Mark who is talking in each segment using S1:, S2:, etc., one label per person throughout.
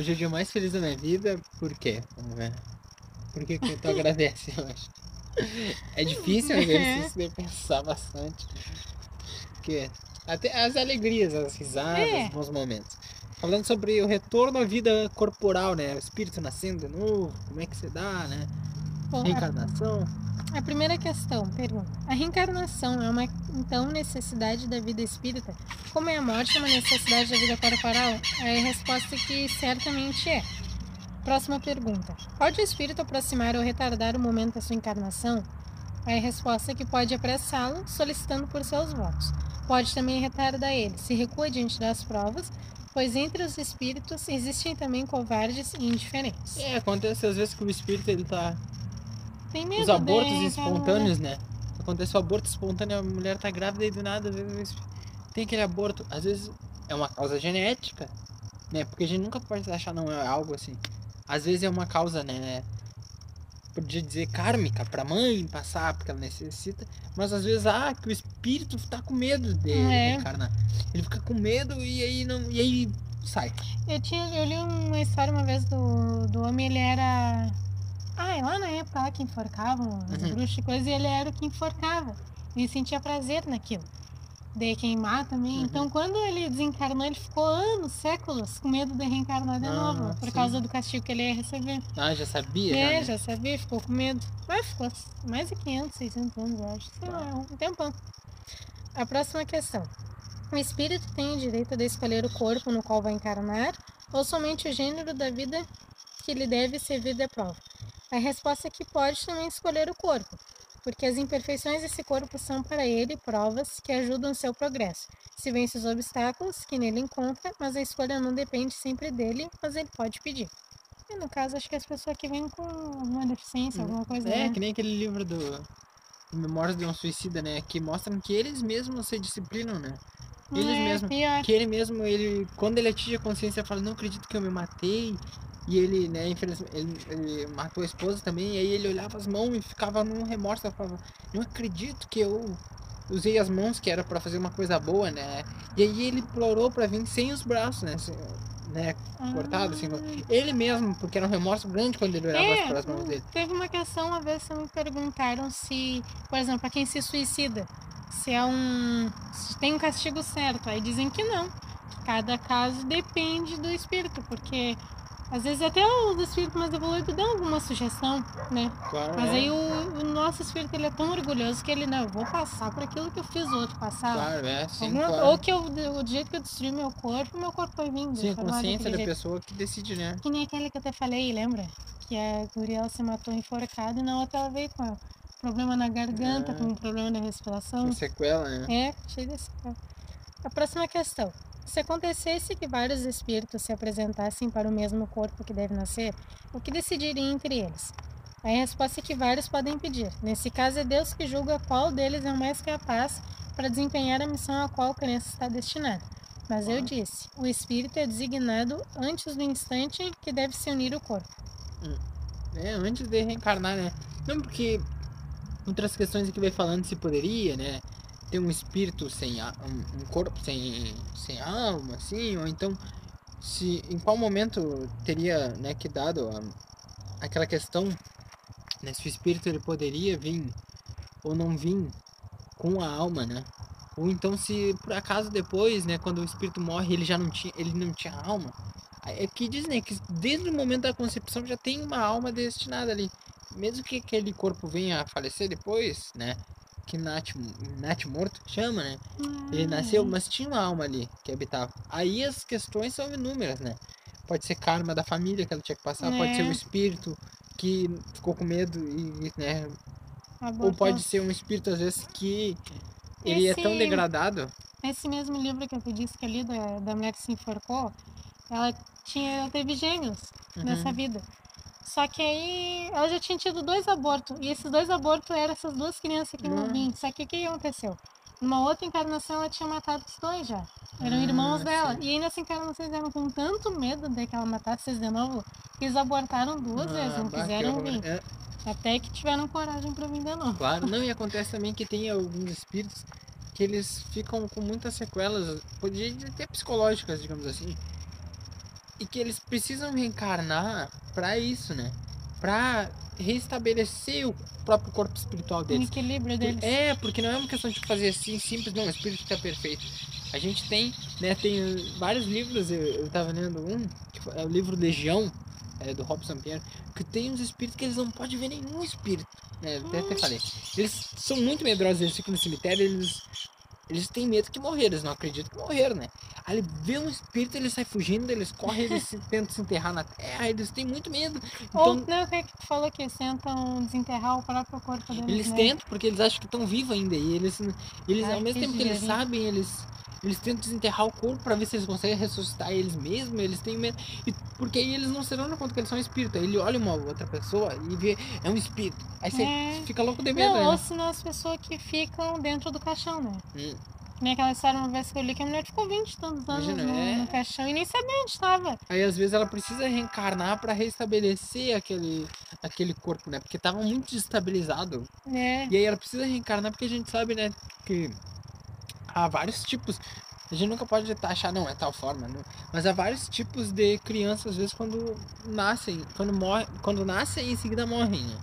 S1: Hoje é o dia mais feliz da minha vida, por quê? Vamos ver. Por que, que tu agradece hoje? É difícil às vezes você pensar bastante. Porque até as alegrias, as risadas,
S2: É.
S1: os bons momentos. Falando sobre o retorno à vida corporal, né? O espírito nascendo de novo, como é que se dá, né?
S2: Bom, a,
S1: Reencarnação.
S2: a primeira questão, pergunta. A reencarnação é uma, então, necessidade da vida espírita? Como é a morte uma necessidade da vida corporal? A resposta é que certamente é. Próxima pergunta. Pode o espírito aproximar ou retardar o momento da sua encarnação? A resposta é que pode apressá-lo, solicitando por seus votos. Pode também retardar ele, se recua diante das provas, pois entre os espíritos existem também covardes e indiferentes.
S1: É, acontece às vezes que o espírito ele tá.
S2: Tem medo
S1: Os abortos espontâneos, né? Acontece o aborto espontâneo, a mulher tá grávida e do nada, às vezes tem aquele aborto. Às vezes é uma causa genética, né? Porque a gente nunca pode achar não é algo assim. Às vezes é uma causa, né? Podia dizer kármica pra mãe passar, porque ela necessita. Mas às vezes, ah, que o espírito tá com medo de
S2: É.
S1: reencarnar. Ele fica com medo e aí não. E aí sai.
S2: Eu, tinha, eu li uma história uma vez do, do homem, ele era. Ah, lá na época lá que enforcavam os
S1: Uhum.
S2: bruxos e coisa, e ele era o que enforcava. E sentia prazer naquilo. De queimar também.
S1: Uhum.
S2: Então, quando ele desencarnou, ele ficou anos, séculos, com medo de reencarnar de
S1: Ah,
S2: novo, por
S1: sim.
S2: causa do castigo que ele ia receber.
S1: Ah, já sabia?
S2: É,
S1: já, né?
S2: já sabia, ficou com medo. Mas ficou mais de 500, 600 anos, eu acho. Sei lá, um tempão. A próxima questão. O espírito tem o direito de escolher o corpo no qual vai encarnar ou somente o gênero da vida que lhe deve servir de prova? A resposta é que pode também escolher o corpo, porque as imperfeições desse corpo são para ele provas que ajudam seu progresso. Se vence os obstáculos que nele encontra, mas a escolha não depende sempre dele, mas ele pode pedir. E no caso, acho que as pessoas que vêm com alguma deficiência, alguma coisa.
S1: É,
S2: né?
S1: que nem aquele livro do Memórias de um Suicida, né? Que mostram que eles mesmos se disciplinam, né? Eles
S2: é,
S1: mesmos.
S2: pior.
S1: Que ele mesmo, ele, quando ele atinge a consciência, fala, não acredito que eu me matei. E ele, né, infelizmente, ele, ele matou a esposa também. E aí ele olhava as mãos e ficava num remorso. Falava, não acredito que eu usei as mãos que era pra fazer uma coisa boa, né? E aí ele implorou pra vir sem os braços, né? Sem- né? Cortado, assim. Ele mesmo, porque era um remorso grande quando ele olhava
S2: É,
S1: para as mãos dele.
S2: Teve uma questão uma vez que me perguntaram se, por exemplo, para quem se suicida, se é um. se tem um castigo certo. Aí dizem que não. Cada caso depende do espírito, porque às vezes até os espíritos mais evoluídos dão alguma sugestão, né?
S1: Claro,
S2: Mas
S1: é.
S2: aí o, o nosso espírito ele é tão orgulhoso que ele, não, eu vou passar por aquilo que eu fiz o outro passar.
S1: Claro, é, sim, claro.
S2: Ou que eu, o jeito que eu destruí meu corpo, meu corpo foi vindo.
S1: Sim, consciência da
S2: jeito.
S1: pessoa que decide, né?
S2: Que nem aquele que eu até falei, lembra? Que a Guriel se matou enforcada e na outra ela veio com problema na garganta,
S1: Ah.
S2: com problema na respiração.
S1: Uma sequela, né?
S2: É, cheio desse. A próxima questão. Se acontecesse que vários espíritos se apresentassem para o mesmo corpo que deve nascer, o que decidiria entre eles? A resposta é que vários podem pedir. Nesse caso, é Deus que julga qual deles é o mais capaz para desempenhar a missão a qual a criança está destinada. Mas eu disse, o espírito é designado antes do instante que deve se unir o corpo.
S1: É, antes de reencarnar, né? Não porque outras questões aqui vai falando se poderia, né? Ter um espírito sem a- um, corpo sem, sem alma, assim, ou então se em qual momento teria, né, que dado a- aquela questão, né, se o espírito ele poderia vir ou não vir com a alma, né? Ou então se por acaso depois, né, quando o espírito morre, ele já não tinha, ele não tinha alma. É que diz, né, que desde o momento da concepção já tem uma alma destinada ali. Mesmo que aquele corpo venha a falecer depois, né? Que nat, nat morto chama, né? Ele nasceu, mas tinha uma alma ali que habitava. Aí as questões são inúmeras, né? Pode ser karma da família que ela tinha que passar, pode ser
S2: É.
S1: o espírito que ficou com medo e, né? Ou
S2: Abortou.
S1: pode ser um espírito, às vezes, que ele é tão
S2: Esse-
S1: degradado.
S2: Esse mesmo livro que eu te disse que ali da, da mulher que se enforcou, ela tinha, ela teve gêmeos nessa
S1: Uhum.
S2: vida. Só que aí ela já tinha tido dois abortos. E esses dois abortos eram essas duas crianças que não
S1: Nossa.
S2: vinham. Só que o que aconteceu? Numa outra encarnação ela tinha matado os dois já. Eram irmãos
S1: Ah,
S2: dela.
S1: sim.
S2: E aí nessa encarnação eles eram com tanto medo de que ela matasse eles de novo, que eles abortaram duas vezes, não
S1: Ah, que
S2: quiseram vir.
S1: É,
S2: Até que tiveram coragem pra vir de novo.
S1: Claro, não, e acontece também que tem alguns espíritos que eles ficam com muitas sequelas, podia até psicológicas, digamos assim. E que eles precisam reencarnar pra isso, né? Pra restabelecer o próprio corpo espiritual
S2: O
S1: deles.
S2: equilíbrio deles.
S1: É, porque não é uma questão de fazer assim simples, não, o espírito está perfeito. A gente tem, né, tem uh, vários livros, eu, eu tava lendo um, que é o livro Legião, é, do Robson Pierre, que tem uns espíritos que eles não podem ver nenhum espírito. Né, até, até falei. Eles são muito medrosos, eles ficam no cemitério, eles, eles têm medo que morreram, eles não acreditam que morreram, né? Aí ele vê um espírito, ele sai fugindo, eles correm, eles se, tentam se enterrar na terra, eles têm muito medo.
S2: Ou
S1: Então,
S2: não, o que é que tu falou que eles tentam desenterrar o próprio corpo deles,
S1: Eles
S2: né?
S1: tentam porque eles acham que estão vivos ainda. E eles, eles
S2: Ai,
S1: ao mesmo
S2: que
S1: tempo que eles sabem, eles, eles tentam desenterrar o corpo pra ver se eles conseguem ressuscitar eles mesmos. Eles têm medo. E, porque aí eles não se dão conta que eles são espírito. Aí ele olha uma outra pessoa e vê, é um espírito. Aí você
S2: É.
S1: fica louco de medo,
S2: Não, ou
S1: né?
S2: senão as pessoas que ficam dentro do caixão, né?
S1: Hum.
S2: Nem aquela história uma vez que eu li que a mulher ficou 20 e tantos anos
S1: Imagina,
S2: no,
S1: é.
S2: no caixão e nem sabia onde estava.
S1: Aí às vezes ela precisa reencarnar pra restabelecer aquele, aquele corpo, né? Porque tava muito desestabilizado.
S2: É.
S1: E aí ela precisa reencarnar porque a gente sabe, né, que há vários tipos. A gente nunca pode taxar, não, é tal forma, não. Mas há vários tipos de crianças, às vezes, quando nascem, quando morrem, quando nascem e em seguida morrem, né?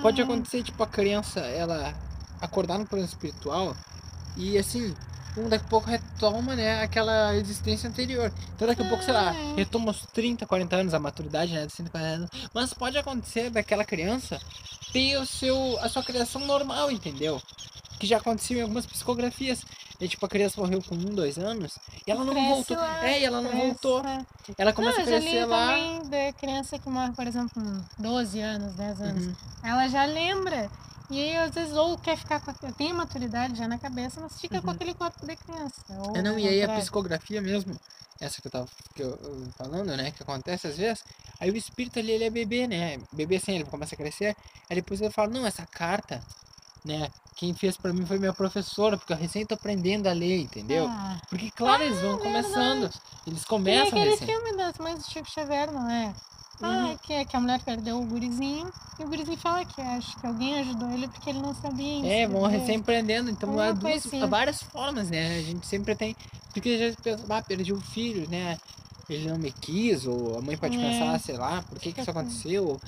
S1: Pode
S2: Ah,
S1: acontecer, tipo, a criança, ela acordar no plano espiritual e, assim, um daqui a pouco retoma, né, aquela existência anterior. Então, daqui a pouco, sei lá,
S2: Ah.
S1: retoma os 30, 40 anos, a maturidade, né, de 30, 40 anos. Mas pode acontecer daquela criança ter o seu, a sua criação normal, entendeu? Que já aconteceu em algumas psicografias. E, tipo, a criança morreu com um, dois anos e ela não
S2: Cresce
S1: voltou.
S2: lá,
S1: é, e ela não
S2: cresce,
S1: voltou.
S2: é.
S1: Ela
S2: Não,
S1: começa
S2: eu
S1: a crescer lá.
S2: também da criança que morre, por exemplo, com 12 anos, 10 anos.
S1: Uhum.
S2: Ela já lembra. E aí, às vezes, ou quer ficar com. a- Tem maturidade já na cabeça, mas fica com
S1: Uhum.
S2: aquele corpo de criança. Ou
S1: É, não, e aí a psicografia mesmo, essa que eu tava que eu, eu falando, né, que acontece às vezes, aí o espírito ali, ele é bebê, né, bebê assim, ele começa a crescer, aí depois ele fala, não, essa carta, né, quem fez pra mim foi minha professora, porque eu recém tô aprendendo a ler, entendeu?
S2: Ah,
S1: Porque, claro, eles vão começando, eles começam
S2: aquele
S1: recém.
S2: filme das mães do Chico Xavier, não é? Ah, que, é que a mulher perdeu o gurizinho e o gurizinho fala que acho que alguém ajudou ele porque ele não sabia
S1: É, vão
S2: escrever.
S1: recém aprendendo, então há, duas, há várias formas, né, a gente sempre tem, porque já pensa, ah, perdi o filho, né, ele não me quis, ou a mãe pode
S2: É.
S1: pensar, sei lá, por que que isso aconteceu?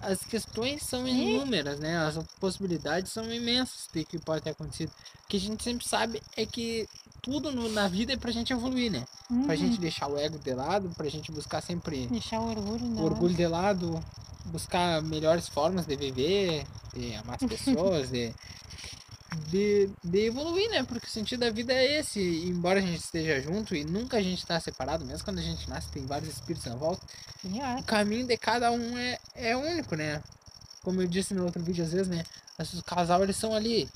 S1: As questões são inúmeras, né? As possibilidades são imensas de que pode ter acontecido. O que a gente sempre sabe é que tudo no- na vida é pra gente evoluir, né? Pra
S2: Uhum.
S1: gente deixar o ego de lado, pra gente buscar sempre
S2: Deixar o orgulho,
S1: o
S2: né?
S1: orgulho de lado, buscar melhores formas de viver, de amar as pessoas, de, de, de evoluir, né? Porque o sentido da vida é esse. E embora a gente esteja junto e nunca a gente está separado, mesmo quando a gente nasce, tem vários espíritos na volta,
S2: Genial.
S1: o caminho de cada um é, é único, né? Como eu disse no outro vídeo, às vezes, né? Os casal, eles são ali,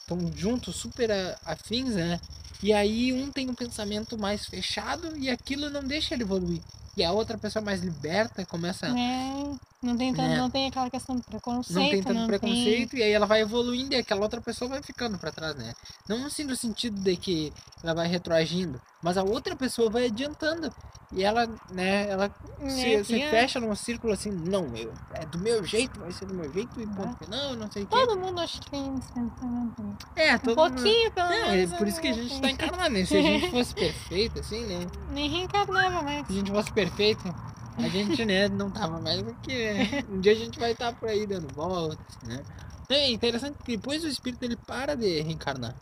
S1: estão juntos, super afins, né? E aí um tem um pensamento mais fechado e aquilo não deixa ele evoluir. E a outra pessoa mais liberta começa.
S2: É, não tem, tanto,
S1: Né?
S2: não tem aquela questão de preconceito.
S1: não tem tanto
S2: não
S1: preconceito e aí ela vai evoluindo e aquela outra pessoa vai ficando pra trás, né? Não assim no sentido de que ela vai retroagindo, mas a outra pessoa vai adiantando e ela, né, ela se,
S2: É,
S1: se
S2: que é-
S1: fecha num círculo assim, não, eu, é do meu jeito, vai ser do meu jeito e ponto final, não sei o quê.
S2: Todo mundo acha que tem esse pensamento. né?
S1: É,
S2: Um
S1: todo mundo-
S2: pouquinho, pelo
S1: Não, é
S2: menos.
S1: por isso que a gente
S2: acho.
S1: tá encarnado, né? Se a gente fosse perfeito, assim, né?
S2: Nem reencarnava mais.
S1: Se a gente fosse perfeito, a gente, né, não tava mais aqui, né? Um dia a gente vai estar por aí dando voltas, né? É interessante porque depois o espírito ele para de reencarnar,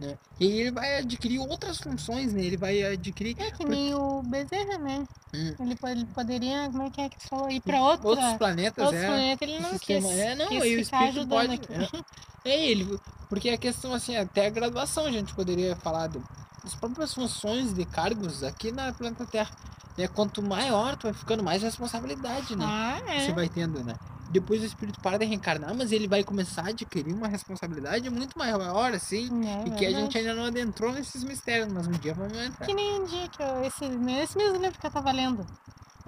S1: né? E ele vai adquirir outras funções, né? Ele vai adquirir
S2: É que nem o Bezerra, né?
S1: Hum.
S2: Ele, ele poderia, como é que é que falou? Ir pra outra,
S1: outros planetas,
S2: outros
S1: é.
S2: planetas, ele não
S1: sistema-
S2: quis.
S1: É, não,
S2: quis
S1: e o espírito pode.
S2: aqui.
S1: É, é ele, porque a questão assim, até a graduação a gente poderia falar do, das próprias funções de cargos aqui na planeta Terra. Né? Quanto maior tu vai ficando, mais responsabilidade, né?
S2: Ah, é.
S1: Você vai tendo, né? Depois o espírito para de reencarnar, mas ele vai começar a adquirir uma responsabilidade muito maior, assim,
S2: É,
S1: e que a gente ainda não adentrou nesses mistérios, mas um dia vamos entrar.
S2: Que nem um dia que eu, esse, esse mesmo livro que eu tava lendo.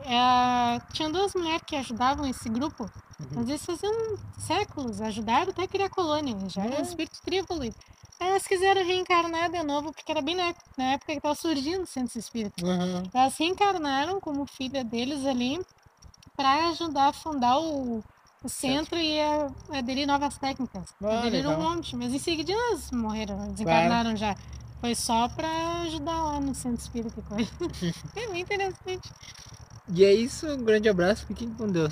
S2: É, tinha duas mulheres que ajudavam esse grupo,
S1: Uhum.
S2: mas eles faziam séculos, ajudaram até a criar colônia, já era
S1: É.
S2: um espírito trivoluído. Aí elas quiseram reencarnar de novo, porque era bem na, época- na época que tava surgindo o centro espírita.
S1: Uhum.
S2: Elas reencarnaram como filha deles ali para ajudar a fundar o, o centro e a, aderir novas técnicas.
S1: Ah,
S2: Aderiram um
S1: legal.
S2: monte, mas em seguida elas morreram, desencarnaram já. Foi só pra ajudar lá no centro espírita. coisa. é bem interessante.
S1: E é isso, um grande abraço, fiquem com Deus.